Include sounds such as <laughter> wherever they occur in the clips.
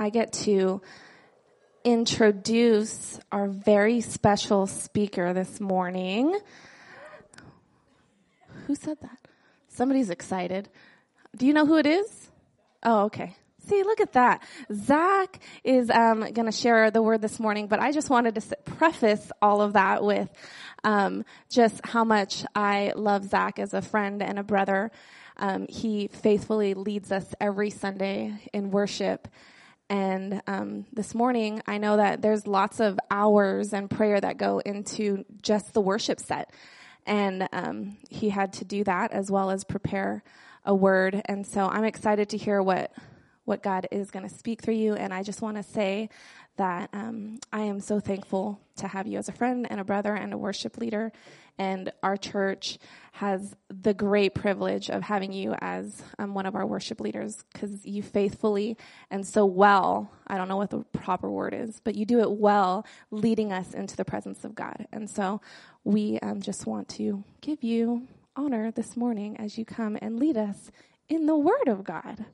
I get to introduce our very special speaker this morning. Who said that? Somebody's excited. Do you know who it is? Oh, okay. See, look at that. Zach is um, going to share the word this morning, but I just wanted to preface all of that with um, just how much I love Zach as a friend and a brother. Um, he faithfully leads us every Sunday in worship. And um, this morning, I know that there's lots of hours and prayer that go into just the worship set. And um, he had to do that as well as prepare a word. And so I'm excited to hear what what God is going to speak through you. And I just want to say that um, I am so thankful to have you as a friend and a brother and a worship leader. And our church has the great privilege of having you as um, one of our worship leaders because you faithfully and so well, I don't know what the proper word is, but you do it well, leading us into the presence of God. And so we um, just want to give you honor this morning as you come and lead us in the Word of God.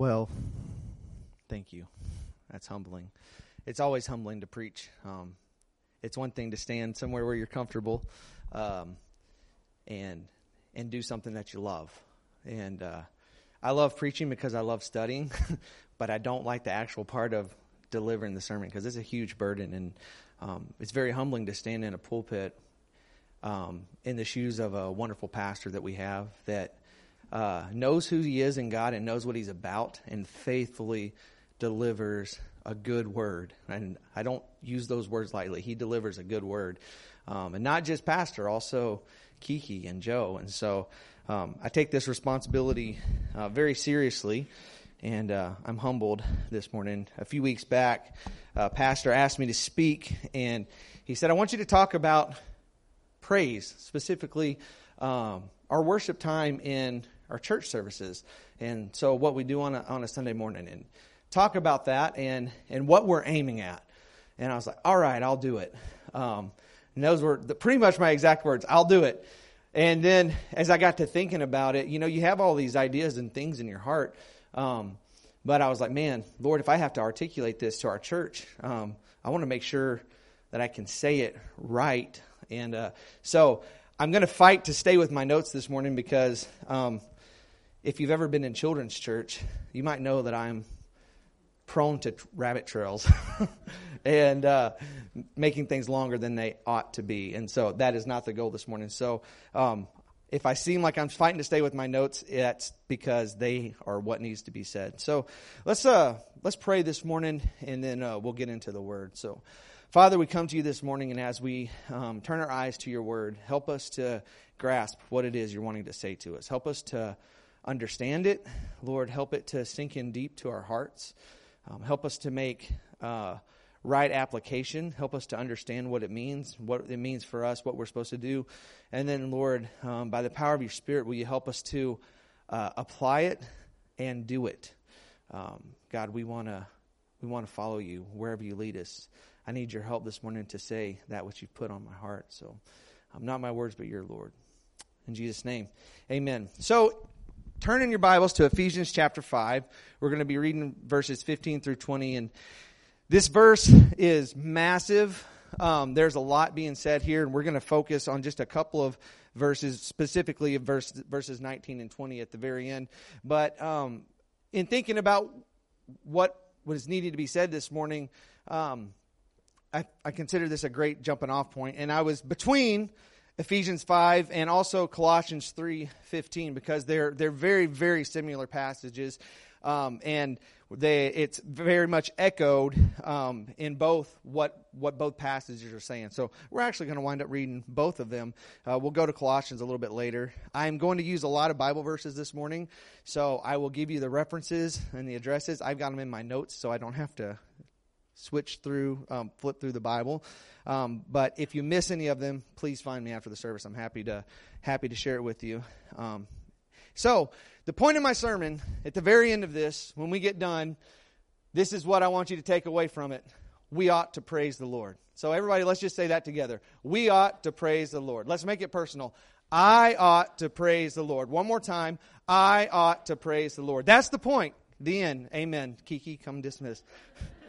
Well, thank you. That's humbling. It's always humbling to preach. Um, it's one thing to stand somewhere where you're comfortable, um, and and do something that you love. And uh, I love preaching because I love studying, <laughs> but I don't like the actual part of delivering the sermon because it's a huge burden, and um, it's very humbling to stand in a pulpit um, in the shoes of a wonderful pastor that we have that uh, knows who he is in God and knows what he's about and faithfully delivers a good word. And I don't use those words lightly. He delivers a good word. Um, and not just Pastor, also Kiki and Joe. And so um, I take this responsibility uh, very seriously. And uh, I'm humbled this morning. A few weeks back, uh, Pastor asked me to speak, and he said, I want you to talk about praise, specifically um, our worship time in our church services. And so what we do on a, on a Sunday morning and talk about that and, and what we're aiming at. And I was like, all right, I'll do it. Um, and those were the, pretty much my exact words. I'll do it. And then as I got to thinking about it, you know, you have all these ideas and things in your heart. Um, but I was like, man, Lord, if I have to articulate this to our church, um, I want to make sure that I can say it right. And uh, so I'm going to fight to stay with my notes this morning because um, if you've ever been in children's church, you might know that I'm prone to rabbit trails <laughs> and uh, making things longer than they ought to be. And so that is not the goal this morning. So um, if I seem like I'm fighting to stay with my notes, it's because they are what needs to be said. So let's uh, let's pray this morning, and then uh, we'll get into the word. So. Father, we come to you this morning, and as we um, turn our eyes to your word, help us to grasp what it is you're wanting to say to us. Help us to understand it. Lord, help it to sink in deep to our hearts. Um, help us to make uh, right application. Help us to understand what it means, what it means for us, what we're supposed to do. And then, Lord, um, by the power of your Spirit, will you help us to uh, apply it and do it? Um, God, we want to we want to follow you wherever you lead us. I need your help this morning to say that which you've put on my heart. So, um, not my words, but your Lord. In Jesus' name, Amen. So, turn in your Bibles to Ephesians chapter 5. We're going to be reading verses 15 through 20. And this verse is massive. Um, there's a lot being said here, and we're going to focus on just a couple of verses, specifically verse, verses 19 and 20 at the very end. But um, in thinking about what was needed to be said this morning, um, I, I consider this a great jumping off point. And I was between Ephesians 5 and also Colossians 3:15 because they're they're very very similar passages. Um, and they, it's very much echoed um, in both what what both passages are saying. So we're actually going to wind up reading both of them. Uh, we'll go to Colossians a little bit later. I'm going to use a lot of Bible verses this morning, so I will give you the references and the addresses. I've got them in my notes, so I don't have to switch through, um, flip through the Bible. Um, but if you miss any of them, please find me after the service. I'm happy to happy to share it with you. Um, so the point of my sermon at the very end of this, when we get done, this is what I want you to take away from it. We ought to praise the Lord. So, everybody, let's just say that together. We ought to praise the Lord. Let's make it personal. I ought to praise the Lord. One more time. I ought to praise the Lord. That's the point. The end. Amen. Kiki, come dismiss. <laughs>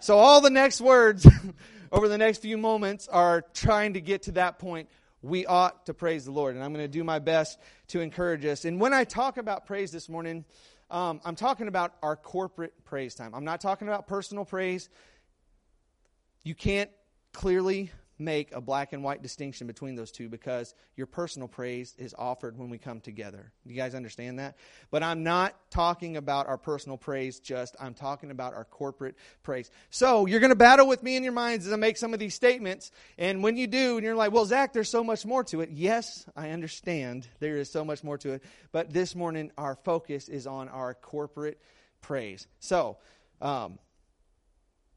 so, all the next words <laughs> over the next few moments are trying to get to that point we ought to praise the Lord. And I'm going to do my best to encourage us. And when I talk about praise this morning, um, I'm talking about our corporate praise time. I'm not talking about personal praise. You can't clearly make a black and white distinction between those two because your personal praise is offered when we come together. You guys understand that? But I'm not talking about our personal praise just, I'm talking about our corporate praise. So you're going to battle with me in your minds as I make some of these statements. And when you do, and you're like, well, Zach, there's so much more to it. Yes, I understand there is so much more to it. But this morning, our focus is on our corporate praise. So, um,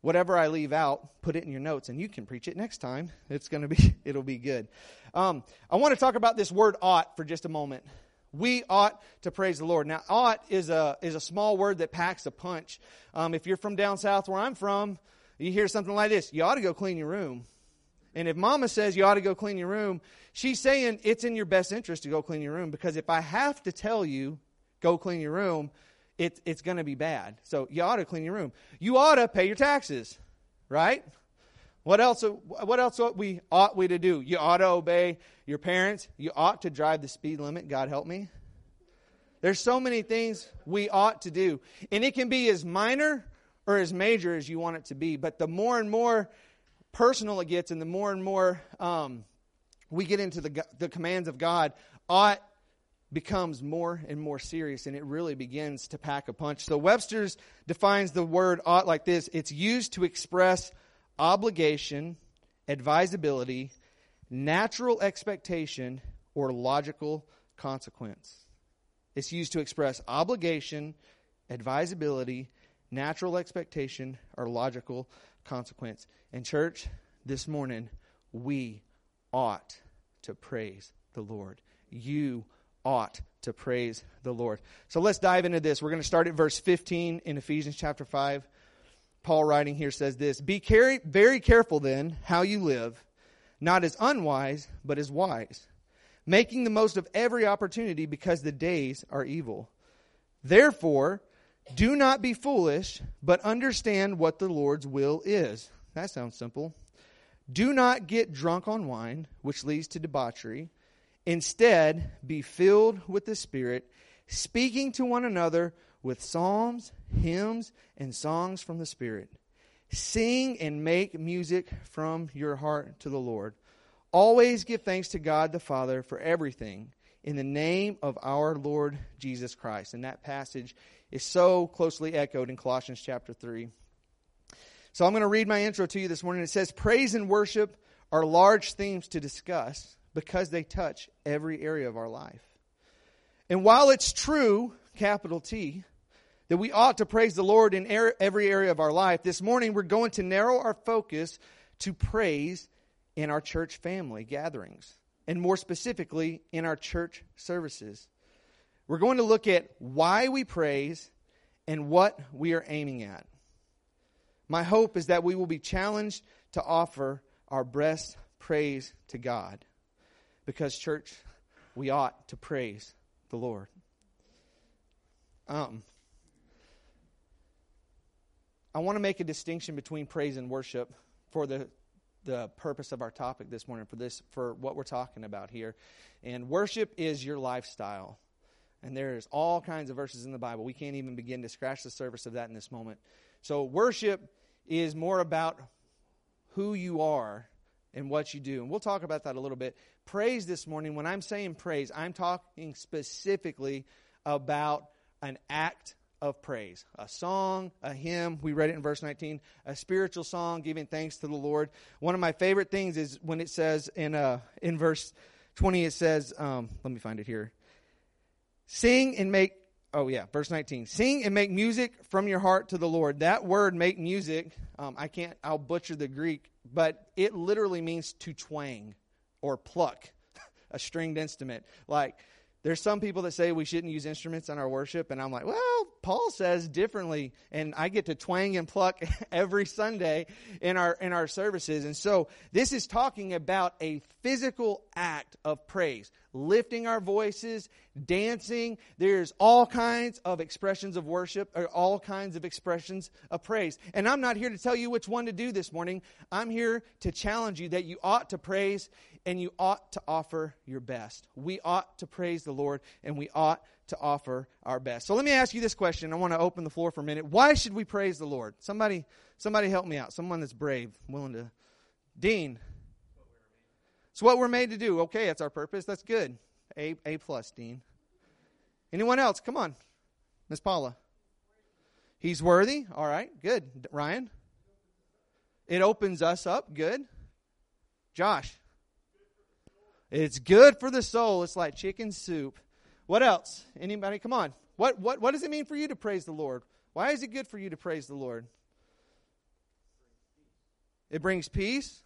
whatever I leave out, put it in your notes, and you can preach it next time. It's going to be, <laughs> it'll be good. Um, I want to talk about this word ought for just a moment. We ought to praise the Lord. Now, ought is a, is a small word that packs a punch. Um, if you're from down south where I'm from, you hear something like this you ought to go clean your room. And if mama says you ought to go clean your room, she's saying it's in your best interest to go clean your room because if I have to tell you, go clean your room, it, it's going to be bad. So you ought to clean your room. You ought to pay your taxes, right? What else? What else ought we ought we to do? You ought to obey your parents. You ought to drive the speed limit. God help me. There's so many things we ought to do, and it can be as minor or as major as you want it to be. But the more and more personal it gets, and the more and more um, we get into the the commands of God, ought becomes more and more serious and it really begins to pack a punch. So Webster's defines the word ought like this it's used to express obligation, advisability, natural expectation, or logical consequence. It's used to express obligation, advisability, natural expectation, or logical consequence. And, church, this morning, we ought to praise the Lord. You ought to praise the Lord. So let's dive into this. We're going to start at verse 15 in Ephesians chapter 5. Paul writing here says this Be very careful then how you live, not as unwise, but as wise, making the most of every opportunity because the days are evil. Therefore, do not be foolish, but understand what the Lord's will is. That sounds simple. Do not get drunk on wine, which leads to debauchery Instead, be filled with the Spirit, speaking to one another with psalms, hymns, and songs from the Spirit. Sing and make music from your heart to the Lord. Always give thanks to God the Father for everything in the name of our Lord Jesus Christ. And that passage is so closely echoed in Colossians chapter 3. So I'm going to read my intro to you this morning. It says, Praise and worship are large themes to discuss because they touch every area of our life. And while it's true, capital T, that we ought to praise the Lord in er-, every area of our life, this morning we're going to narrow our focus to praise in our church family gatherings, and more specifically, in our church services. We're going to look at why we praise and what we are aiming at. My hope is that we will be challenged to offer our best praise to God. Because, church, we ought to praise the Lord. Um, I want to make a distinction between praise and worship for the the purpose of our topic this morning for this for what we're talking about here. And worship is your lifestyle. And there's all kinds of verses in the Bible. We can't even begin to scratch the surface of that in this moment. So worship is more about who you are and what you do. And we'll talk about that a little bit. Praise this morning, when I'm saying praise, I'm talking specifically about an act of praise. A song, a hymn, we read it in verse 19, a spiritual song giving thanks to the Lord. One of my favorite things is when it says in uh in verse 20 it says um, let me find it here. Sing and make oh yeah, verse 19. Sing and make music from your heart to the Lord. That word make music, um, I can't I'll butcher the Greek, but it literally means to twang or pluck <laughs> a stringed instrument. Like there's some people that say we shouldn't use instruments in our worship, and I'm like, well, Paul says differently, and I get to twang and pluck <laughs> every Sunday in our in our services. And so this is talking about a physical act of praise, lifting our voices, dancing. There's all kinds of expressions of worship, or all kinds of expressions of praise. And I'm not here to tell you which one to do this morning. I'm here to challenge you that you ought to praise and you ought to offer your best. We ought to praise the Lord and we ought to offer our best. So let me ask you this question. I want to open the floor for a minute. Why should we praise the Lord? Somebody somebody help me out. Someone that's brave, willing to Dean. It's what we're made to do. Okay, that's our purpose. That's good. A A plus, Dean. Anyone else? Come on. Miss Paula. He's worthy. All right, good. Ryan. It opens us up. Good. Josh. It's good for the soul. It's like chicken soup. What else? Anybody? Come on. What, what, what does it mean for you to praise the Lord? Why is it good for you to praise the Lord? It brings peace.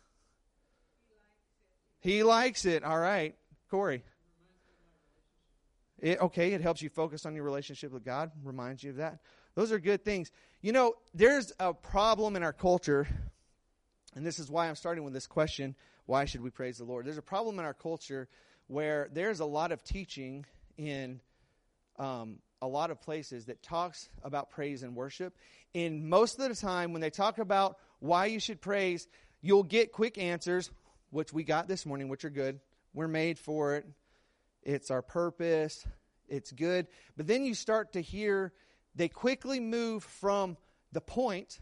He likes it. All right. Corey. It, okay, it helps you focus on your relationship with God, reminds you of that. Those are good things. You know, there's a problem in our culture, and this is why I'm starting with this question why should we praise the Lord? There's a problem in our culture where there's a lot of teaching in um, a lot of places that talks about praise and worship. And most of the time, when they talk about why you should praise, you'll get quick answers, which we got this morning, which are good. We're made for it. It's our purpose. It's good. But then you start to hear they quickly move from the point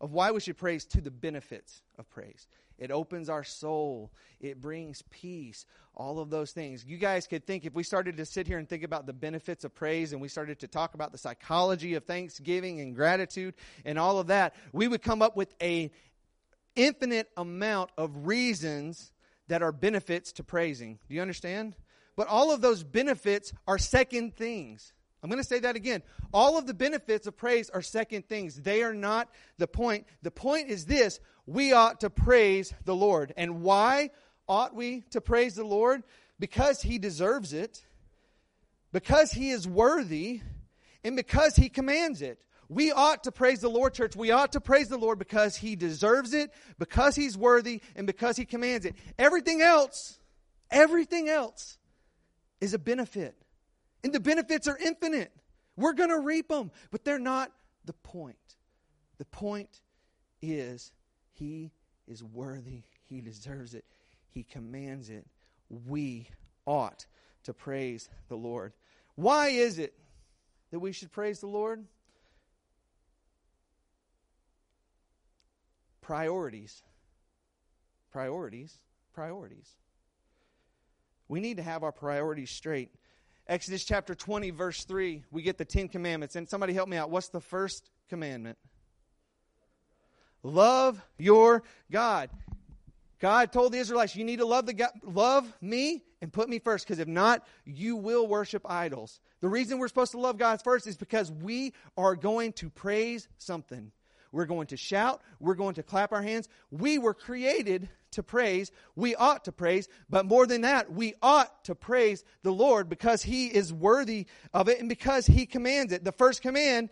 of why we should praise to the benefits of praise. It opens our soul. It brings peace. All of those things. You guys could think if we started to sit here and think about the benefits of praise and we started to talk about the psychology of thanksgiving and gratitude and all of that, we would come up with a infinite amount of reasons that are benefits to praising. Do you understand? But all of those benefits are second things. I'm going to say that again. All of the benefits of praise are second things. They are not the point. The point is this we ought to praise the Lord. And why ought we to praise the Lord? Because he deserves it, because he is worthy, and because he commands it. We ought to praise the Lord, church. We ought to praise the Lord because he deserves it, because he's worthy, and because he commands it. Everything else, everything else is a benefit. And the benefits are infinite. We're going to reap them, but they're not the point. The point is He is worthy, He deserves it, He commands it. We ought to praise the Lord. Why is it that we should praise the Lord? Priorities. Priorities. Priorities. We need to have our priorities straight. Exodus chapter 20, verse 3, we get the Ten Commandments. And somebody help me out. What's the first commandment? Love your God. God told the Israelites, you need to love the God, love me and put me first, because if not, you will worship idols. The reason we're supposed to love God first is because we are going to praise something. We're going to shout. We're going to clap our hands. We were created to praise. We ought to praise. But more than that, we ought to praise the Lord because He is worthy of it and because He commands it. The first command,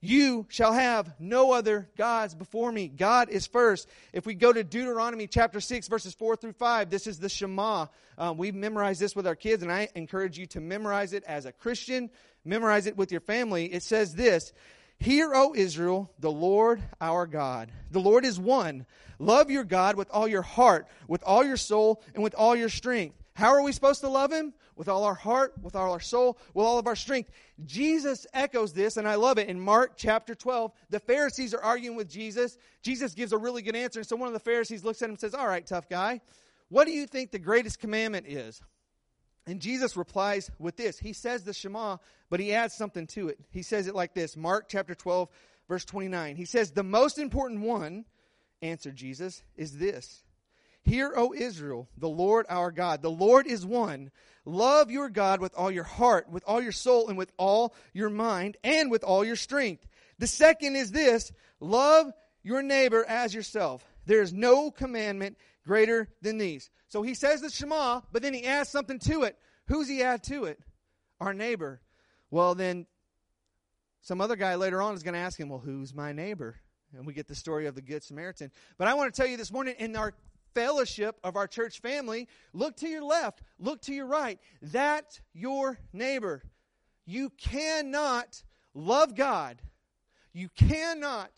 you shall have no other gods before me. God is first. If we go to Deuteronomy chapter 6, verses 4 through 5, this is the Shema. Um, we memorize this with our kids, and I encourage you to memorize it as a Christian. Memorize it with your family. It says this Hear, O Israel, the Lord our God. The Lord is one. Love your God with all your heart, with all your soul, and with all your strength. How are we supposed to love him? With all our heart, with all our soul, with all of our strength. Jesus echoes this, and I love it. In Mark chapter 12, the Pharisees are arguing with Jesus. Jesus gives a really good answer, and so one of the Pharisees looks at him and says, All right, tough guy, what do you think the greatest commandment is? And Jesus replies with this. He says the Shema, but he adds something to it. He says it like this Mark chapter 12, verse 29. He says, The most important one, answered Jesus, is this Hear, O Israel, the Lord our God. The Lord is one. Love your God with all your heart, with all your soul, and with all your mind, and with all your strength. The second is this love your neighbor as yourself. There is no commandment greater than these. So he says the Shema, but then he adds something to it. Who's he add to it? Our neighbor. Well, then some other guy later on is going to ask him, Well, who's my neighbor? And we get the story of the Good Samaritan. But I want to tell you this morning in our fellowship of our church family, look to your left, look to your right. That's your neighbor. You cannot love God. You cannot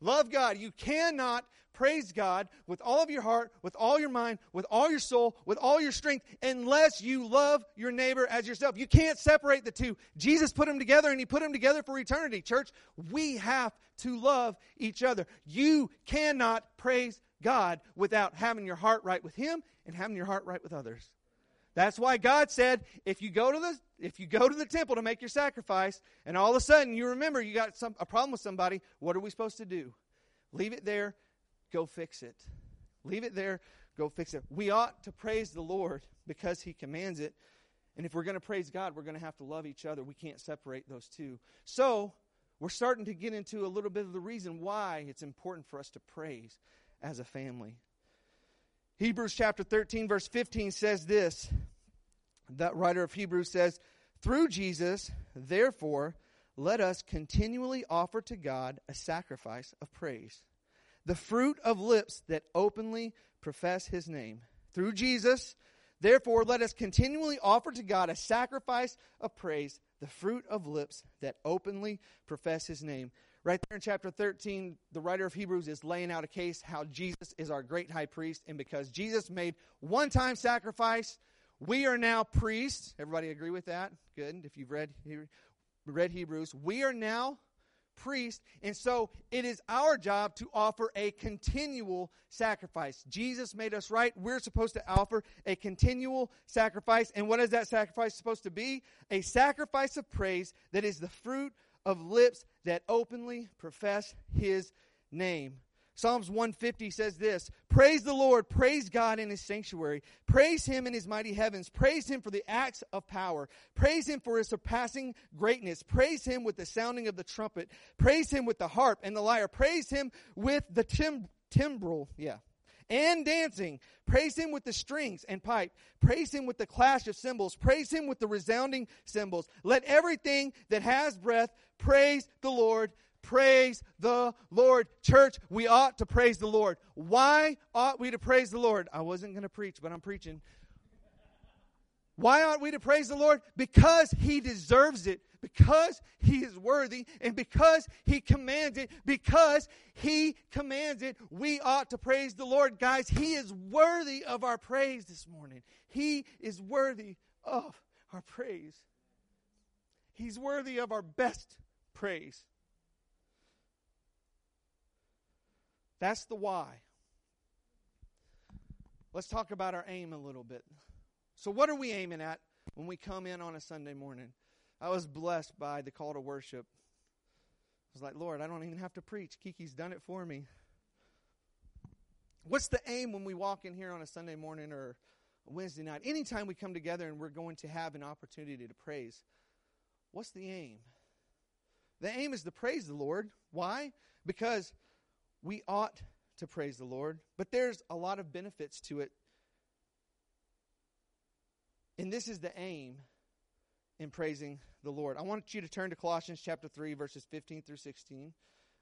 love God. You cannot praise God with all of your heart, with all your mind, with all your soul, with all your strength, unless you love your neighbor as yourself. You can't separate the two. Jesus put them together and he put them together for eternity. Church, we have to love each other. You cannot praise God without having your heart right with him and having your heart right with others. That's why God said, if you go to the if you go to the temple to make your sacrifice, and all of a sudden you remember you got some, a problem with somebody, what are we supposed to do? Leave it there go fix it. Leave it there, go fix it. We ought to praise the Lord because He commands it. And if we're going to praise God, we're going to have to love each other. We can't separate those two. So, we're starting to get into a little bit of the reason why it's important for us to praise as a family. Hebrews chapter 13, verse 15 says this. That writer of Hebrews says, Through Jesus, therefore, let us continually offer to God a sacrifice of praise the fruit of lips that openly profess his name. Through Jesus, therefore, let us continually offer to God a sacrifice of praise, the fruit of lips that openly profess his name. Right there in chapter 13, the writer of Hebrews is laying out a case how Jesus is our great high priest, and because Jesus made one time sacrifice, we are now priests. Everybody agree with that? Good. If you've read, read Hebrews, we are now priest. And so it is our job to offer a continual sacrifice. Jesus made us right. We're supposed to offer a continual sacrifice. And what is that sacrifice supposed to be? A sacrifice of praise that is the fruit of lips that openly profess his name. Psalms 150 says this Praise the Lord, praise God in his sanctuary, praise him in his mighty heavens, praise him for the acts of power, praise him for his surpassing greatness, praise him with the sounding of the trumpet, praise him with the harp and the lyre, praise him with the tim- timbrel, yeah, and dancing. Praise him with the strings and pipe. Praise him with the clash of cymbals. Praise him with the resounding cymbals. Let everything that has breath praise the Lord. Praise the Lord. Church, we ought to praise the Lord. Why ought we to praise the Lord? I wasn't going to preach, but I'm preaching. Why ought we to praise the Lord? Because He deserves it, because He is worthy, and because He commands it, because He commands it, we ought to praise the Lord. Guys, He is worthy of our praise this morning. He is worthy of our praise. He's worthy of our best praise. That's the why. Let's talk about our aim a little bit. So, what are we aiming at when we come in on a Sunday morning? I was blessed by the call to worship. I was like, Lord, I don't even have to preach. Kiki's done it for me. What's the aim when we walk in here on a Sunday morning or Wednesday night? Anytime we come together and we're going to have an opportunity to praise, what's the aim? The aim is to praise the Lord. Why? Because we ought to praise the Lord, but there's a lot of benefits to it. And this is the aim in praising the Lord. I want you to turn to Colossians chapter 3 verses 15 through 16.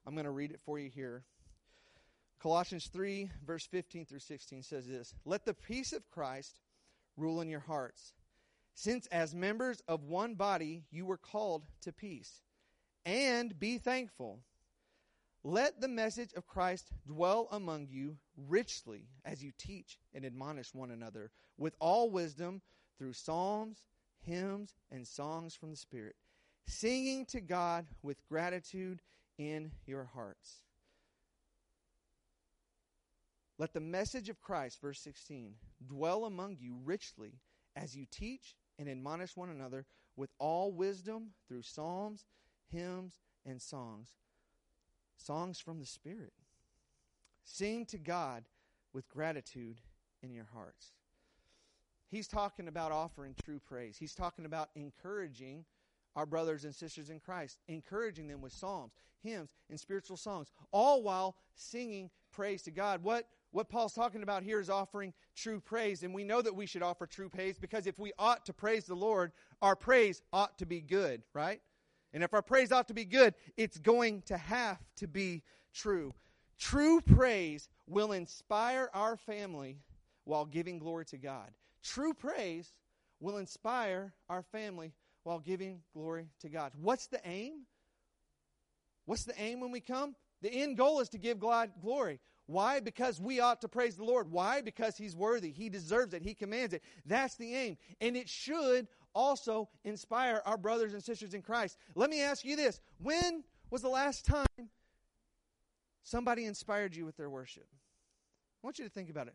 I'm going to read it for you here. Colossians 3 verse 15 through 16 says this, "Let the peace of Christ rule in your hearts, since as members of one body you were called to peace, and be thankful." Let the message of Christ dwell among you richly as you teach and admonish one another with all wisdom through psalms, hymns, and songs from the Spirit, singing to God with gratitude in your hearts. Let the message of Christ, verse 16, dwell among you richly as you teach and admonish one another with all wisdom through psalms, hymns, and songs. Songs from the Spirit. Sing to God with gratitude in your hearts. He's talking about offering true praise. He's talking about encouraging our brothers and sisters in Christ, encouraging them with psalms, hymns, and spiritual songs, all while singing praise to God. What, what Paul's talking about here is offering true praise, and we know that we should offer true praise because if we ought to praise the Lord, our praise ought to be good, right? And if our praise ought to be good, it's going to have to be true. True praise will inspire our family while giving glory to God. True praise will inspire our family while giving glory to God. What's the aim? What's the aim when we come? The end goal is to give God glory. Why? Because we ought to praise the Lord. Why? Because He's worthy. He deserves it. He commands it. That's the aim. And it should also inspire our brothers and sisters in Christ. Let me ask you this When was the last time somebody inspired you with their worship? I want you to think about it.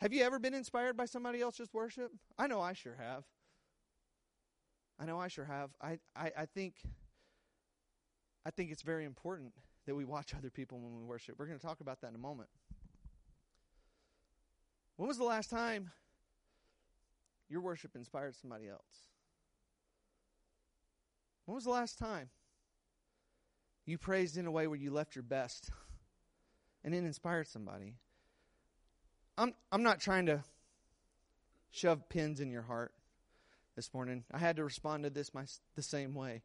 Have you ever been inspired by somebody else's worship? I know I sure have. I know I sure have. I, I, I think I think it's very important that we watch other people when we worship. We're going to talk about that in a moment. When was the last time your worship inspired somebody else? When was the last time you praised in a way where you left your best <laughs> and it inspired somebody? I'm I'm not trying to shove pins in your heart this morning. I had to respond to this my, the same way.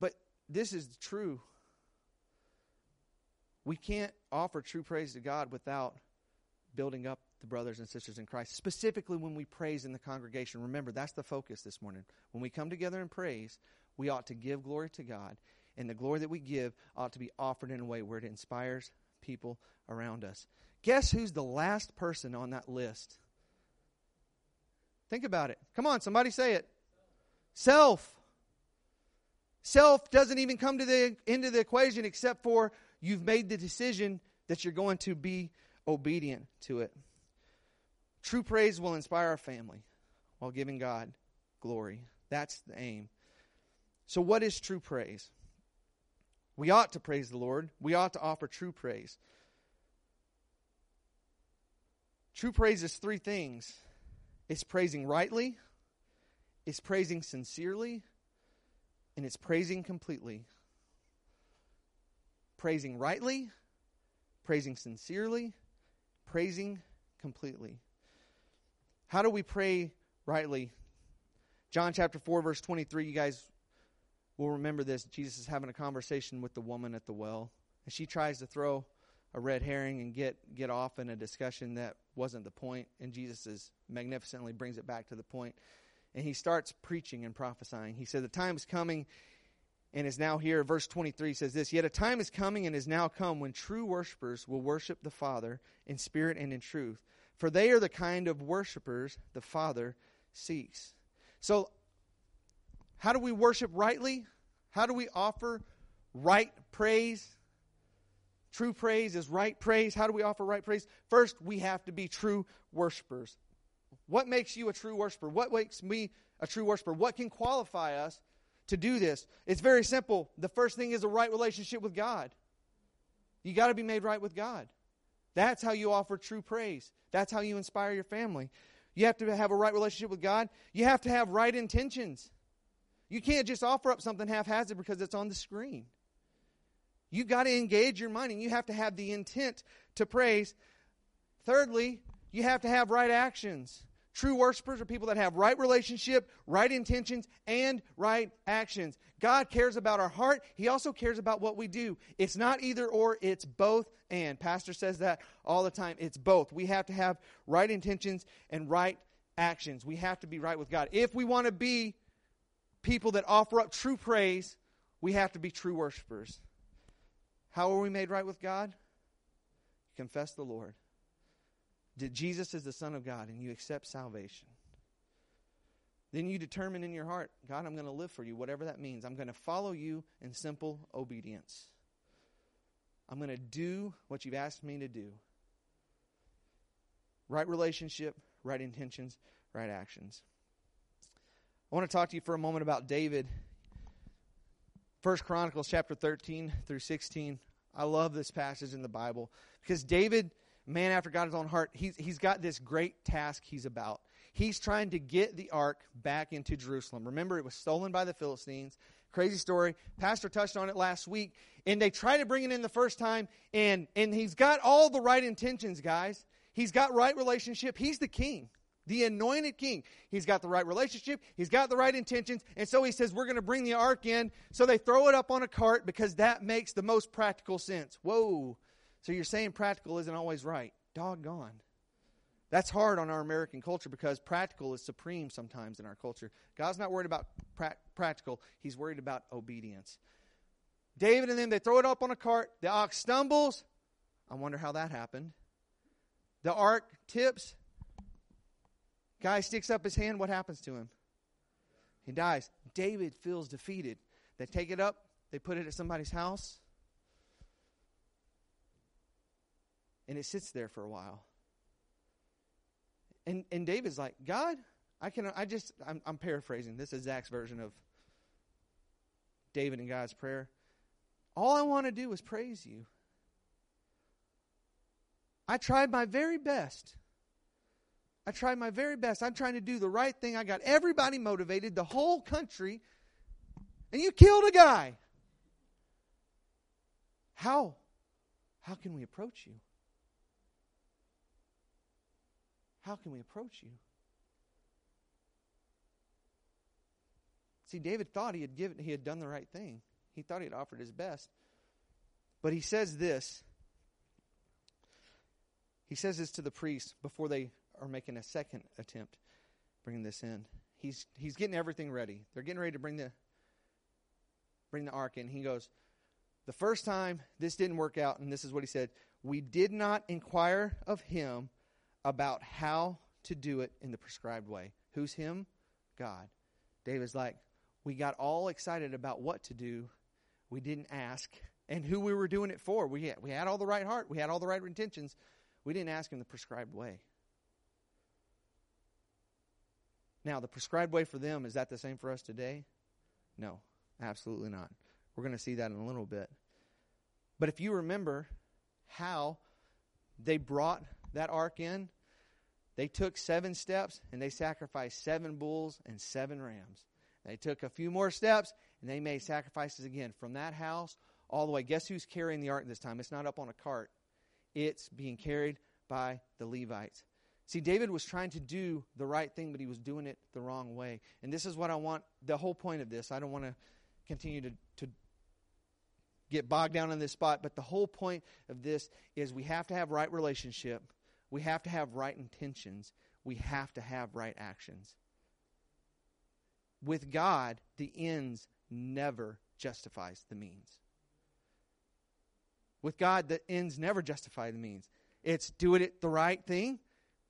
But this is true. We can't offer true praise to God without building up the brothers and sisters in Christ. Specifically, when we praise in the congregation. Remember, that's the focus this morning. When we come together and praise, we ought to give glory to God. And the glory that we give ought to be offered in a way where it inspires people around us. Guess who's the last person on that list? Think about it. Come on, somebody say it. Self. Self doesn't even come to the end of the equation except for you've made the decision that you're going to be obedient to it. True praise will inspire our family while giving God glory. That's the aim. So, what is true praise? We ought to praise the Lord. We ought to offer true praise. True praise is three things it's praising rightly, it's praising sincerely, and it's praising completely. Praising rightly, praising sincerely, praising completely. How do we pray rightly? John chapter 4, verse 23, you guys will remember this. Jesus is having a conversation with the woman at the well, and she tries to throw a red herring and get get off in a discussion that wasn't the point and Jesus is magnificently brings it back to the point. And he starts preaching and prophesying. He said the time is coming and is now here. Verse 23 says this yet a time is coming and is now come when true worshipers will worship the father in spirit and in truth for they are the kind of worshipers the father seeks so how do we worship rightly how do we offer right praise True praise is right praise. How do we offer right praise? First, we have to be true worshipers. What makes you a true worshiper? What makes me a true worshiper? What can qualify us to do this? It's very simple. The first thing is a right relationship with God. You got to be made right with God. That's how you offer true praise. That's how you inspire your family. You have to have a right relationship with God. You have to have right intentions. You can't just offer up something haphazard because it's on the screen. You've got to engage your mind and you have to have the intent to praise. Thirdly, you have to have right actions. True worshipers are people that have right relationship, right intentions, and right actions. God cares about our heart. He also cares about what we do. It's not either or, it's both and. Pastor says that all the time. It's both. We have to have right intentions and right actions. We have to be right with God. If we want to be people that offer up true praise, we have to be true worshipers. How are we made right with God? Confess the Lord. That Jesus is the Son of God and you accept salvation. Then you determine in your heart, God, I'm going to live for you, whatever that means. I'm going to follow you in simple obedience. I'm going to do what you've asked me to do. Right relationship, right intentions, right actions. I want to talk to you for a moment about David. First Chronicles chapter 13 through 16. I love this passage in the Bible because David, man after God's own heart, he's, he's got this great task he's about. He's trying to get the ark back into Jerusalem. Remember, it was stolen by the Philistines. Crazy story. Pastor touched on it last week. And they try to bring it in the first time, and, and he's got all the right intentions, guys. He's got right relationship. He's the king, the anointed king. He's got the right relationship. He's got the right intentions. And so he says, We're going to bring the ark in. So they throw it up on a cart because that makes the most practical sense. Whoa. So you're saying practical isn't always right. Doggone. That's hard on our American culture because practical is supreme sometimes in our culture. God's not worried about pra- practical, He's worried about obedience. David and them, they throw it up on a cart. The ox stumbles. I wonder how that happened. The ark tips. Guy sticks up his hand. What happens to him? He dies. David feels defeated. They take it up, they put it at somebody's house, and it sits there for a while. And and David's like, God, I can I just I'm, I'm paraphrasing. This is Zach's version of David and God's prayer. All I want to do is praise you. I tried my very best. I tried my very best. I'm trying to do the right thing. I got everybody motivated, the whole country, and you killed a guy. How? How can we approach you? How can we approach you? See, David thought he had given he had done the right thing. He thought he had offered his best. But he says this. He says this to the priest before they are making a second attempt bringing this in. He's he's getting everything ready. They're getting ready to bring the bring the ark in. He goes, "The first time this didn't work out and this is what he said, we did not inquire of him about how to do it in the prescribed way. Who's him? God. David's like, we got all excited about what to do. We didn't ask and who we were doing it for. We had, we had all the right heart, we had all the right intentions. We didn't ask in the prescribed way. Now, the prescribed way for them, is that the same for us today? No, absolutely not. We're going to see that in a little bit. But if you remember how they brought that ark in, they took seven steps and they sacrificed seven bulls and seven rams. They took a few more steps and they made sacrifices again from that house all the way. Guess who's carrying the ark this time? It's not up on a cart, it's being carried by the Levites. See, David was trying to do the right thing, but he was doing it the wrong way. And this is what I want the whole point of this. I don't want to continue to, to get bogged down in this spot, but the whole point of this is we have to have right relationship, we have to have right intentions, we have to have right actions. With God, the ends never justifies the means. With God, the ends never justify the means. It's do it the right thing,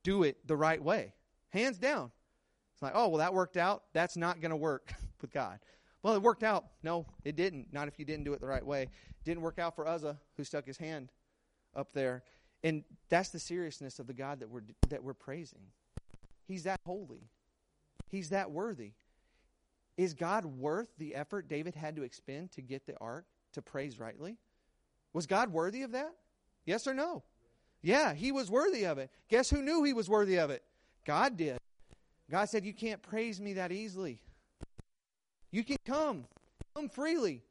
do it the right way. Hands down. It's like, oh, well, that worked out. That's not going to work <laughs> with God. Well, it worked out. No, it didn't. Not if you didn't do it the right way. Didn't work out for Uzzah, who stuck his hand up there. And that's the seriousness of the God that we're that we're praising. He's that holy. He's that worthy. Is God worth the effort David had to expend to get the ark to praise rightly? Was God worthy of that? Yes or no? Yeah, he was worthy of it. Guess who knew he was worthy of it? God did. God said, You can't praise me that easily. You can come. Come freely.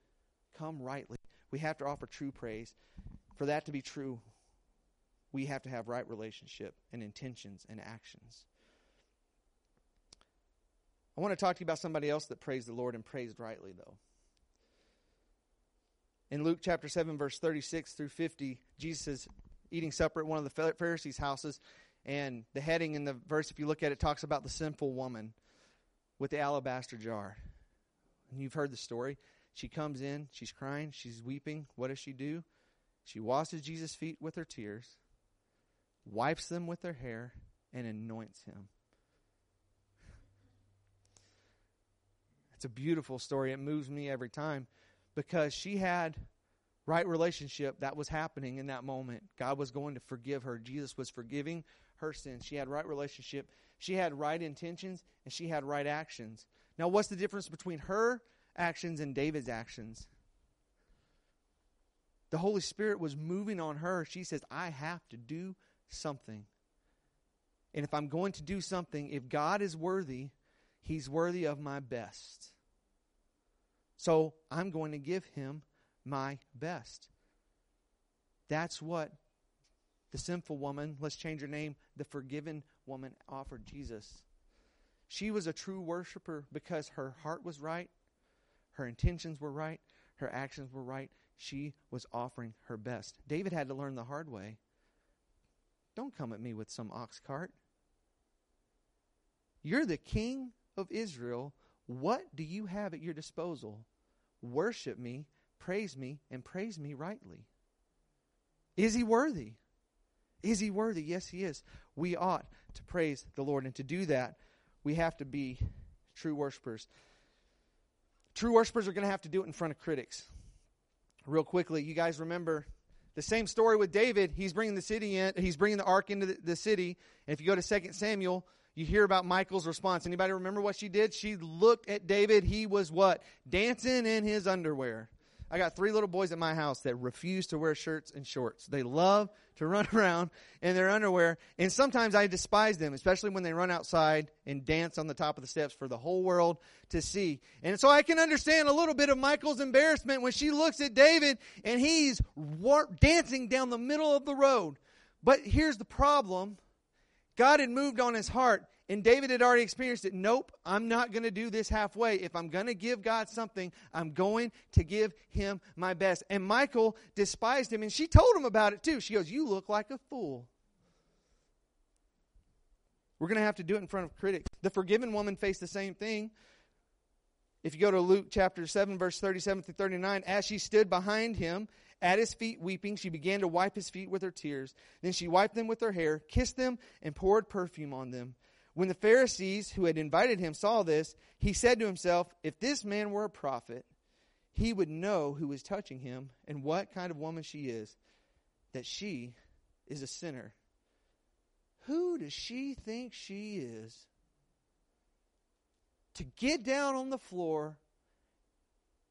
Come rightly. We have to offer true praise. For that to be true, we have to have right relationship and intentions and actions. I want to talk to you about somebody else that praised the Lord and praised rightly, though. In Luke chapter 7, verse 36 through 50, Jesus is eating supper at one of the Pharisees' houses. And the heading in the verse, if you look at it, talks about the sinful woman with the alabaster jar. And you've heard the story. She comes in, she's crying, she's weeping. What does she do? She washes Jesus' feet with her tears, wipes them with her hair, and anoints him. It's a beautiful story. It moves me every time because she had right relationship that was happening in that moment. God was going to forgive her. Jesus was forgiving her sins. She had right relationship. She had right intentions and she had right actions. Now, what's the difference between her actions and David's actions? The Holy Spirit was moving on her. She says, I have to do something. And if I'm going to do something, if God is worthy, He's worthy of my best. So I'm going to give Him my best. That's what the sinful woman, let's change her name, the forgiven woman offered Jesus. She was a true worshiper because her heart was right, her intentions were right, her actions were right. She was offering her best. David had to learn the hard way. Don't come at me with some ox cart. You're the king of Israel. What do you have at your disposal? Worship me, praise me, and praise me rightly. Is he worthy? Is he worthy? Yes, he is. We ought to praise the Lord. And to do that, we have to be true worshipers. True worshipers are going to have to do it in front of critics. Real quickly, you guys remember the same story with David. He's bringing the city in, he's bringing the ark into the, the city. And if you go to 2 Samuel, you hear about Michal's response. Anybody remember what she did? She looked at David. He was what? Dancing in his underwear. I got three little boys at my house that refuse to wear shirts and shorts. They love to <laughs> run around in their underwear. And sometimes I despise them, especially when they run outside and dance on the top of the steps for the whole world to see. And so I can understand a little bit of Michal's embarrassment when she looks at David and he's dancing down the middle of the road. But here's the problem God had moved on his heart, and David had already experienced it. Nope, I'm not going to do this halfway. If I'm going to give God something, I'm going to give him my best. And Michal despised him, and she told him about it too. She goes, You look like a fool. We're going to have to do it in front of critics. The forgiven woman faced the same thing. If you go to Luke chapter 7, verse 37 through 39, as she stood behind him at his feet weeping, she began to wipe his feet with her tears. Then she wiped them with her hair, kissed them, and poured perfume on them. When the Pharisees who had invited him saw this, he said to himself, If this man were a prophet, he would know who is touching him and what kind of woman she is, that she is a sinner. Who does she think she is? To get down on the floor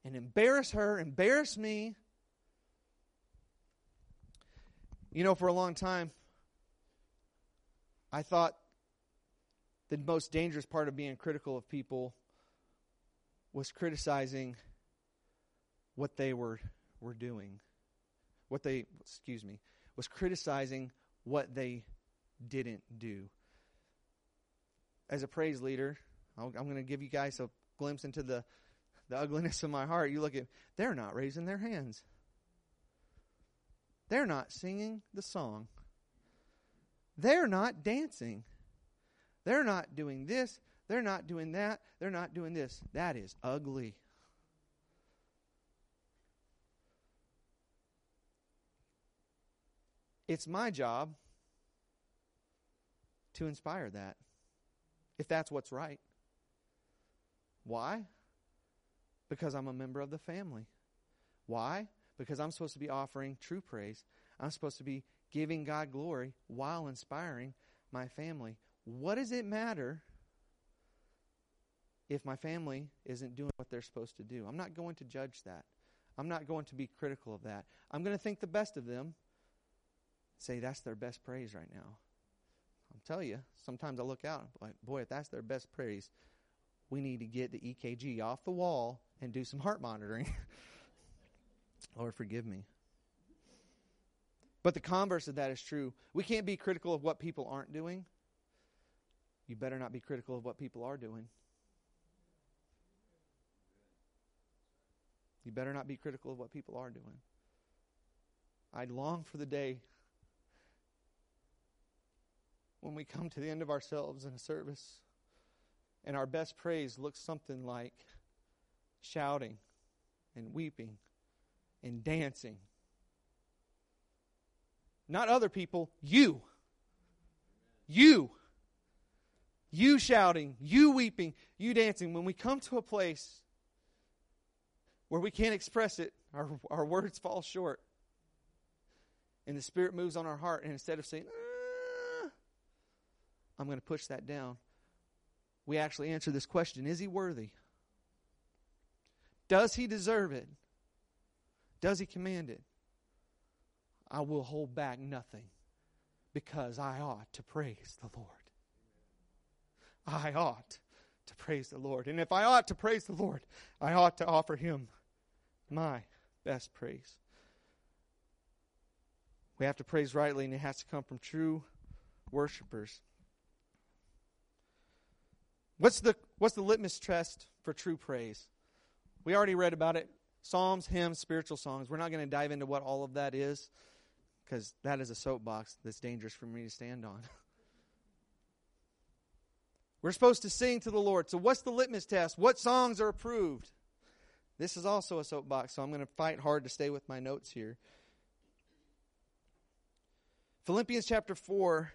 and embarrass her, embarrass me, You know, for a long time, I thought the most dangerous part of being critical of people was criticizing what they were were doing. What they excuse me, was criticizing what they didn't do. As a praise leader, i am going to give you guys a glimpse into the the ugliness of my heart. You look at they're not raising their hands. They're not singing the song. They're not dancing. They're not doing this. They're not doing that. They're not doing this. That is ugly. It's my job to inspire that, if that's what's right. Why? Because I'm a member of the family. Why? because I'm supposed to be offering true praise. I'm supposed to be giving God glory while inspiring my family. What does it matter if my family isn't doing what they're supposed to do? I'm not going to judge that. I'm not going to be critical of that. I'm going to think the best of them. Say that's their best praise right now. I'll tell you, sometimes I look out like, boy, if that's their best praise, we need to get the EKG off the wall and do some heart monitoring. <laughs> Lord, forgive me. But the converse of that is true. We can't be critical of what people aren't doing. You better not be critical of what people are doing. You better not be critical of what people are doing. I long for the day when we come to the end of ourselves in a service and our best praise looks something like shouting and weeping and dancing. Not other people, you. You. You shouting, you weeping, you dancing. When we come to a place where we can't express it, Our, our words fall short. And the Spirit moves on our heart. And instead of saying, ah, I'm going to push that down, we actually answer this question Is he worthy? Does he deserve it? Does he command it? I will hold back nothing because I ought to praise the Lord. I ought to praise the Lord. And if I ought to praise the Lord, I ought to offer him my best praise. We have to praise rightly, and it has to come from true worshipers. What's the, what's the litmus test for true praise? We already read about it Psalms, hymns, spiritual songs. We're not going to dive into what all of that is because that is a soapbox that's dangerous for me to stand on. <laughs> We're supposed to sing to the Lord. So, what's the litmus test? What songs are approved? This is also a soapbox, so I'm going to fight hard to stay with my notes here. Philippians chapter 4,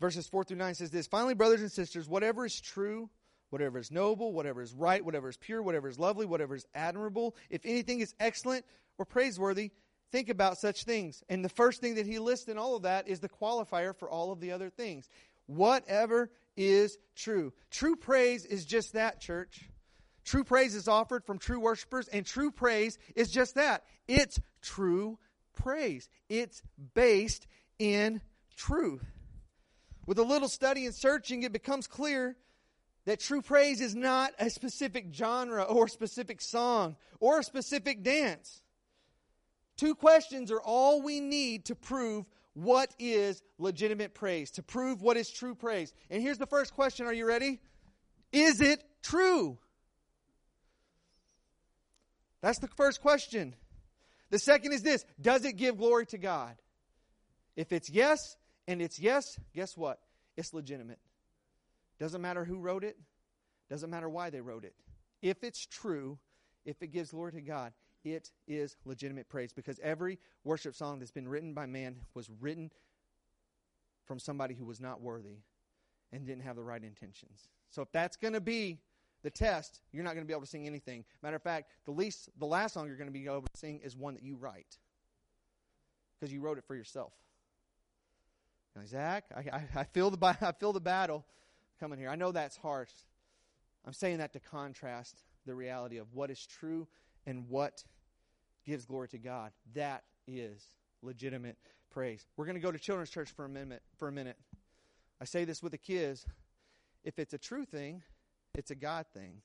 verses 4 through 9 says this Finally, brothers and sisters, whatever is true, whatever is noble, whatever is right, whatever is pure, whatever is lovely, whatever is admirable, if anything is excellent or praiseworthy, think about such things. And the first thing that he lists in all of that is the qualifier for all of the other things. Whatever is true. True praise is just that, church. True praise is offered from true worshipers, and true praise is just that. It's true praise. It's based in truth. With a little study and searching, it becomes clear that true praise is not a specific genre or a specific song or a specific dance. Two questions are all we need to prove what is legitimate praise, to prove what is true praise. And here's the first question Are you ready? Is it true? That's the first question. The second is this Does it give glory to God? If it's yes, and it's yes, guess what? It's legitimate. Doesn't matter who wrote it, doesn't matter why they wrote it. If it's true, if it gives glory to God, it is legitimate praise because every worship song that's been written by man was written from somebody who was not worthy and didn't have the right intentions. So if that's going to be the test, you're not going to be able to sing anything. Matter of fact, the least, the last song you're going to be able to sing is one that you write because you wrote it for yourself. Now, Zach, I, I, I, feel the <laughs> I feel the battle coming here. I know that's harsh. I'm saying that to contrast the reality of what is true and what gives glory to God. That is legitimate praise. We're going to go to children's church for a minute. For a minute, I say this with the kids: if it's a true thing, it's a God thing,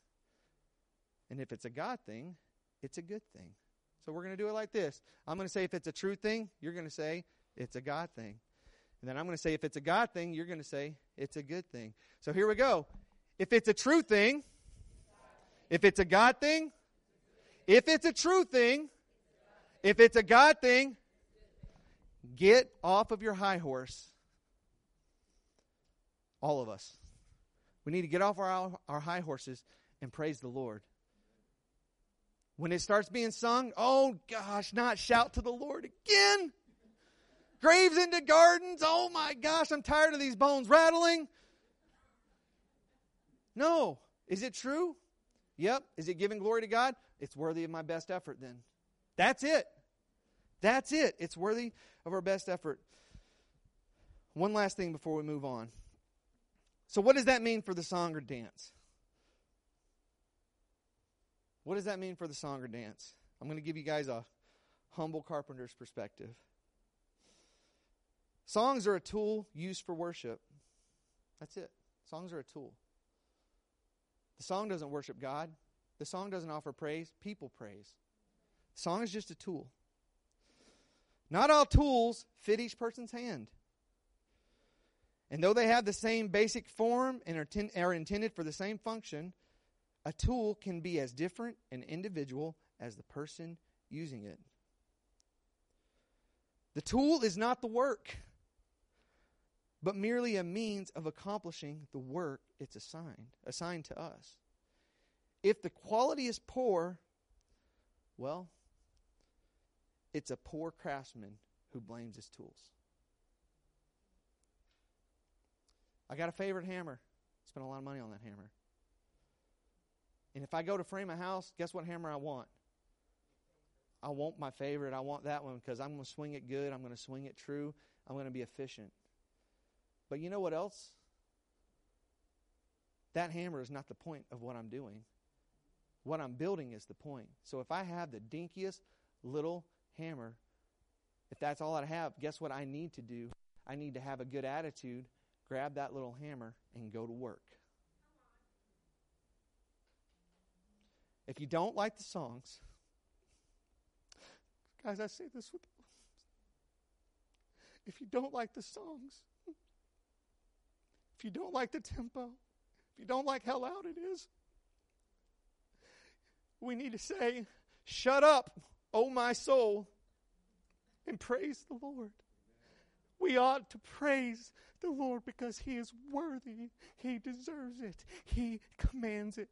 and if it's a God thing, it's a good thing. So we're going to do it like this. I'm going to say if it's a true thing, you're going to say it's a God thing. And then I'm going to say if it's a God thing, you're going to say it's a good thing. So here we go. If it's a true thing, if it's a God thing, if it's a true thing, if it's a God thing, get off of your high horse. All of us. We need to get off our, our high horses and praise the Lord. When it starts being sung, oh gosh, not shout to the Lord again. Graves into gardens, oh my gosh, I'm tired of these bones rattling. No. Is it true? Yep. Is it giving glory to God? It's worthy of my best effort then. That's it. That's it. It's worthy of our best effort. One last thing before we move on. So, what does that mean for the song or dance? What does that mean for the song or dance? I'm going to give you guys a humble carpenter's perspective. Songs are a tool used for worship. That's it. Songs are a tool. The song doesn't worship God, the song doesn't offer praise, people praise. Song is just a tool. Not all tools fit each person's hand. And though they have the same basic form and are, ten, are intended for the same function, a tool can be as different and individual as the person using it. The tool is not the work, but merely a means of accomplishing the work it's assigned, assigned to us. If the quality is poor, well, it's a poor craftsman who blames his tools. I got a favorite hammer. Spent a lot of money on that hammer. And if I go to frame a house, guess what hammer I want? I want my favorite. I want that one because I'm going to swing it good. I'm going to swing it true. I'm going to be efficient. But you know what else? That hammer is not the point of what I'm doing. What I'm building is the point. So if I have the dinkiest little hammer, if that's all I have, guess what I need to do? I need to have a good attitude, grab that little hammer, and go to work. If you don't like the songs, guys, I say this with if you don't like the songs, if you don't like the tempo, if you don't like how loud it is, we need to say, Shut up, O my soul, and praise the Lord. We ought to praise the Lord because He is worthy. He deserves it. He commands it.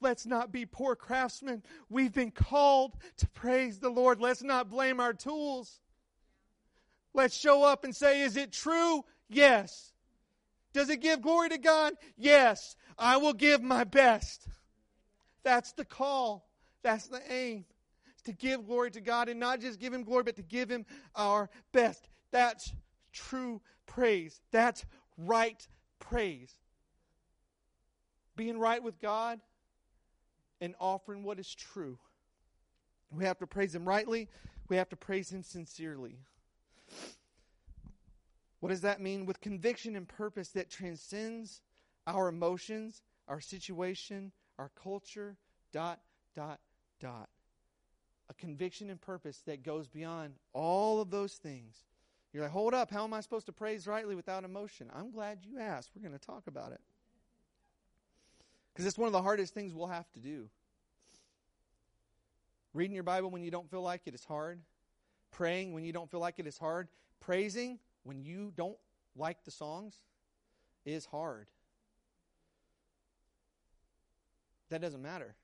Let's not be poor craftsmen. We've been called to praise the Lord. Let's not blame our tools. Let's show up and say, Is it true? Yes. Does it give glory to God? Yes. I will give my best. That's the call. That's the aim. To give glory to God and not just give Him glory, but to give Him our best. That's true praise. That's right praise. Being right with God and offering what is true. We have to praise Him rightly, we have to praise Him sincerely. What does that mean? With conviction and purpose that transcends our emotions, our situation, our culture, dot, dot, dot. Conviction and purpose that goes beyond all of those things. You're like, hold up, how am I supposed to praise rightly without emotion? I'm glad you asked. We're going to talk about it. Because it's one of the hardest things we'll have to do. Reading your Bible when you don't feel like it is hard. Praying when you don't feel like it is hard. Praising when you don't like the songs is hard. That doesn't matter.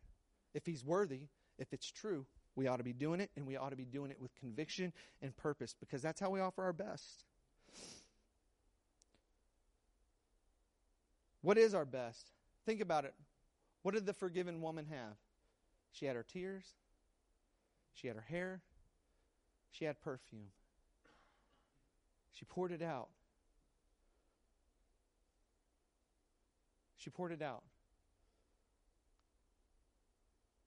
If he's worthy, if it's true, we ought to be doing it, and we ought to be doing it with conviction and purpose because that's how we offer our best. What is our best? Think about it. What did the forgiven woman have? She had her tears, she had her hair, she had perfume. She poured it out. She poured it out.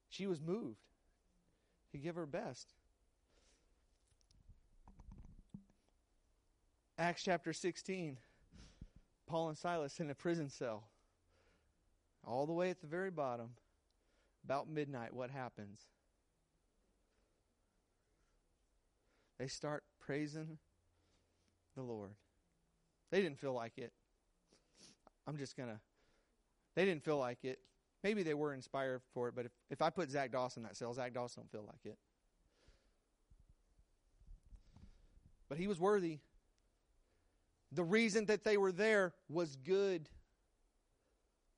She was moved to give her best. Acts chapter 16, Paul and Silas in a prison cell. All the way at the very bottom, about midnight, what happens? They start praising the Lord. They didn't feel like it. I'm just going to. They didn't feel like it. Maybe they were inspired for it, but if, if I put Zach Dawson in that cell, Zach Dawson don't feel like it. But he was worthy. The reason that they were there was good.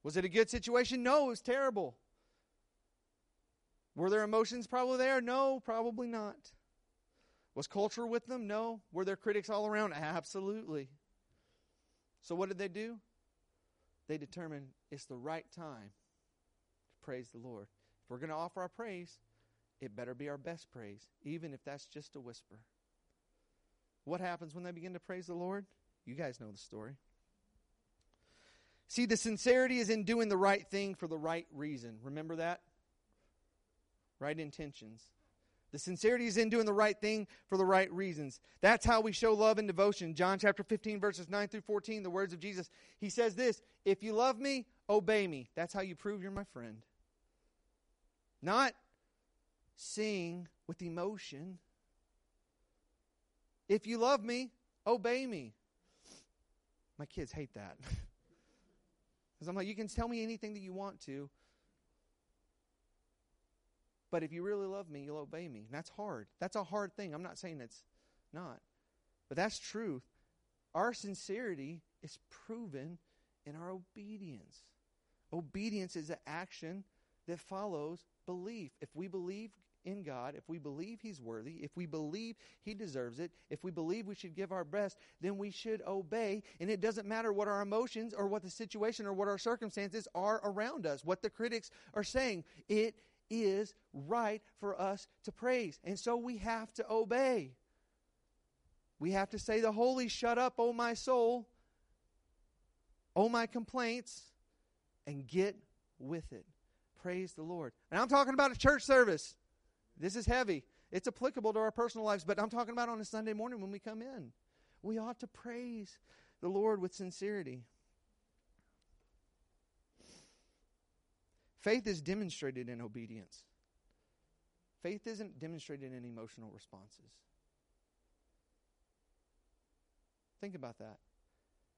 Was it a good situation? No, it was terrible. Were their emotions probably there? No, probably not. Was culture with them? No. Were there critics all around? Absolutely. So what did they do? They determined it's the right time praise the Lord. If we're going to offer our praise, it better be our best praise, even if that's just a whisper. What happens when they begin to praise the Lord? You guys know the story. See, the sincerity is in doing the right thing for the right reason. Remember that? Right intentions. The sincerity is in doing the right thing for the right reasons. That's how we show love and devotion. John chapter 15, verses 9 through 14, the words of Jesus. He says this If you love me, obey me. That's how you prove you're my friend. Not sing with emotion. If you love me, obey me. My kids hate that. <laughs> Because I'm like, you can tell me anything that you want to, but if you really love me, you'll obey me. And that's hard. That's a hard thing. I'm not saying it's not. But that's truth. Our sincerity is proven in our obedience. Obedience is an action that follows belief. If we believe in God, if we believe He's worthy, if we believe He deserves it, if we believe we should give our best, then we should obey. And it doesn't matter what our emotions or what the situation or what our circumstances are around us, what the critics are saying. It is right for us to praise. And so we have to obey. We have to say, The holy, shut up, O my soul, O my complaints, and get with it. Praise the Lord. And I'm talking about a church service. This is heavy. It's applicable to our personal lives, but I'm talking about on a Sunday morning when we come in. We ought to praise the Lord with sincerity. Faith is demonstrated in obedience. Faith isn't demonstrated in emotional responses. Think about that.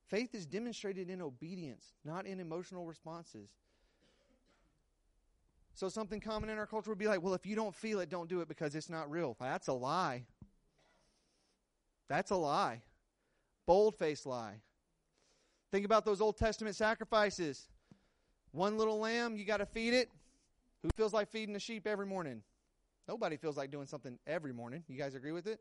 Faith is demonstrated in obedience, not in emotional responses. So, something common in our culture would be like, well, if you don't feel it, don't do it because it's not real. That's a lie. That's a lie. Bold faced lie. Think about those Old Testament sacrifices. One little lamb, you got to feed it. Who feels like feeding a sheep every morning? Nobody feels like doing something every morning. You guys agree with it?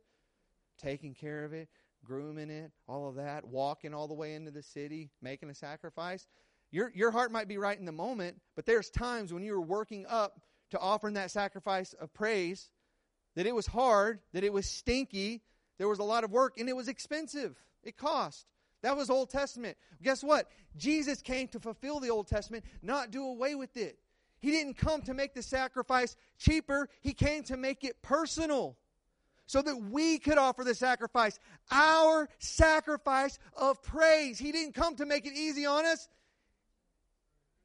Taking care of it, grooming it, all of that, walking all the way into the city, making a sacrifice. Your, your heart might be right in the moment, but there's times when you were working up to offering that sacrifice of praise that it was hard, that it was stinky, there was a lot of work, and it was expensive. It cost. That was Old Testament. Guess what? Jesus came to fulfill the Old Testament, not do away with it. He didn't come to make the sacrifice cheaper, He came to make it personal so that we could offer the sacrifice, our sacrifice of praise. He didn't come to make it easy on us.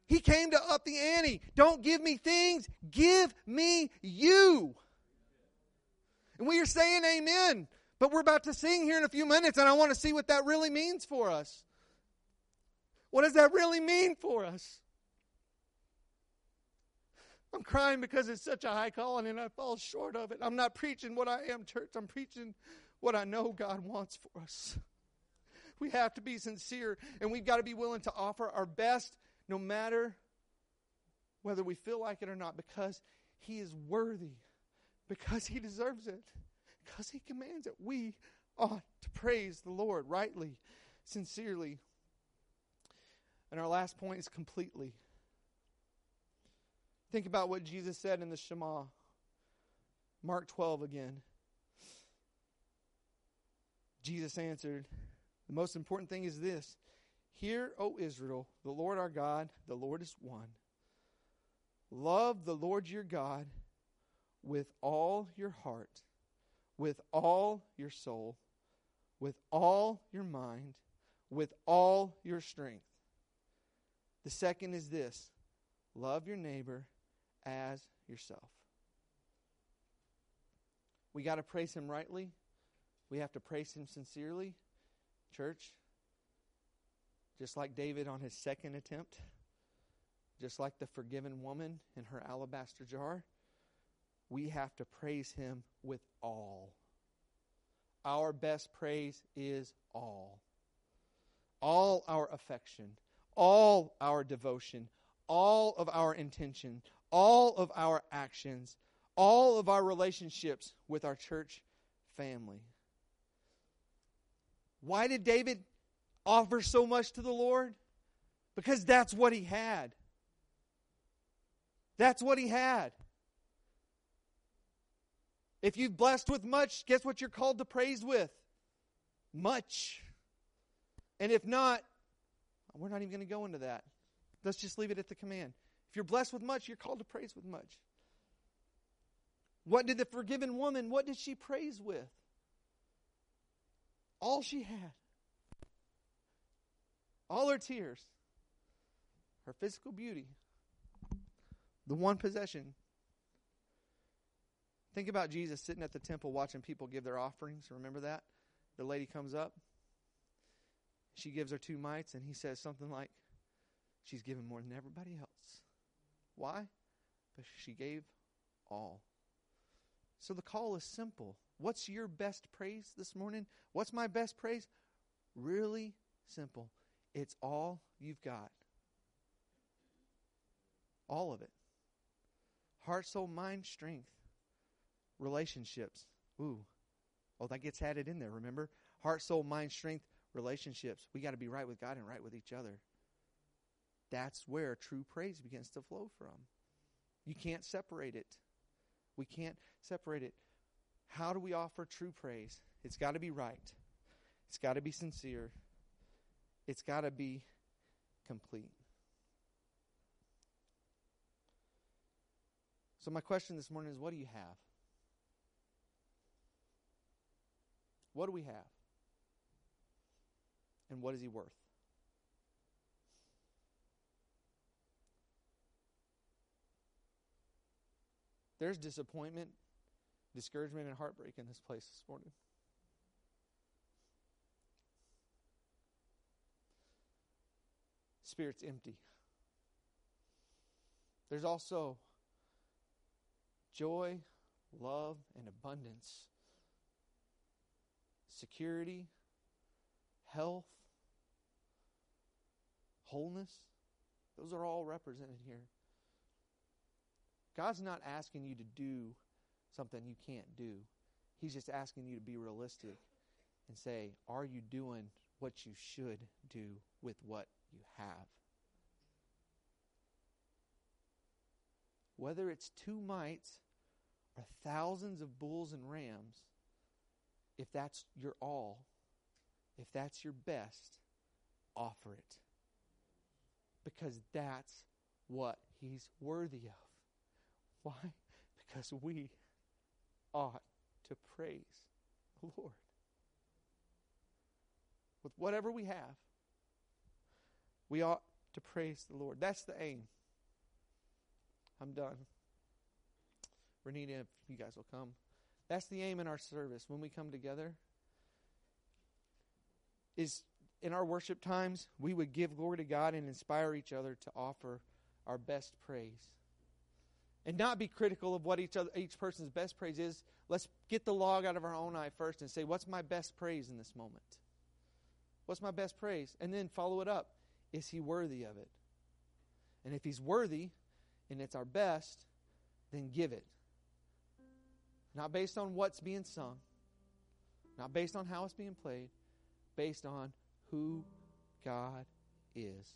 He came to up the ante. Don't give me things, give me you. And we are saying amen. But we're about to sing here in a few minutes, and I want to see what that really means for us. What does that really mean for us? I'm crying because it's such a high calling and I fall short of it. I'm not preaching what I am, church. I'm preaching what I know God wants for us. We have to be sincere and we've got to be willing to offer our best no matter whether we feel like it or not because He is worthy, because He deserves it, because He commands it. We ought to praise the Lord rightly, sincerely. And our last point is completely. Think about what Jesus said in the Shema. Mark 12 again. Jesus answered, The most important thing is this Hear, O Israel, the Lord our God, the Lord is one. Love the Lord your God with all your heart, with all your soul, with all your mind, with all your strength. The second is this love your neighbor as yourself. We got to praise him rightly. We have to praise him sincerely. Church, just like David on his second attempt, just like the forgiven woman in her alabaster jar, we have to praise him with all. Our best praise is all. All our affection, all our devotion, all of our intention, all of our actions, all of our relationships with our church family. Why did David offer so much to the Lord? Because that's what he had. That's what he had. If you've blessed with much, guess what you're called to praise with? Much. And if not, we're not even going to go into that. Let's just leave it at the command. If you're blessed with much, you're called to praise with much. What did the forgiven woman, what did she praise with? All she had. All her tears. Her physical beauty. The one possession. Think about Jesus sitting at the temple watching people give their offerings. Remember that? The lady comes up. She gives her two mites, and he says something like, She's given more than everybody else. Why? Because she gave all. So the call is simple. What's your best praise this morning? What's my best praise? Really simple. It's all you've got. All of it. Heart, soul, mind, strength. relationships. Ooh. Oh, that gets added in there, remember? Heart, soul, mind, strength, relationships. We got to be right with God and right with each other. That's where true praise begins to flow from. You can't separate it. We can't separate it. How do we offer true praise? It's got to be right. It's got to be sincere. It's got to be complete. So, my question this morning is what do you have? What do we have? And what is he worth? There's disappointment, discouragement, and heartbreak in this place this morning. Spirit's empty. There's also joy, love, and abundance, security, health, wholeness. Those are all represented here. God's not asking you to do something you can't do. He's just asking you to be realistic and say, Are you doing what you should do with what you have? Whether it's two mites or thousands of bulls and rams, if that's your all, if that's your best, offer it. Because that's what he's worthy of. Why? Because we ought to praise the Lord. With whatever we have, we ought to praise the Lord. That's the aim. I'm done. Renita, if you guys will come. That's the aim in our service when we come together. Is in our worship times, we would give glory to God and inspire each other to offer our best praise and not be critical of what each other, each person's best praise is. Let's get the log out of our own eye first and say, what's my best praise in this moment? What's my best praise? And then follow it up. Is he worthy of it? And if he's worthy and it's our best, then give it. Not based on what's being sung, not based on how it's being played, based on who God is.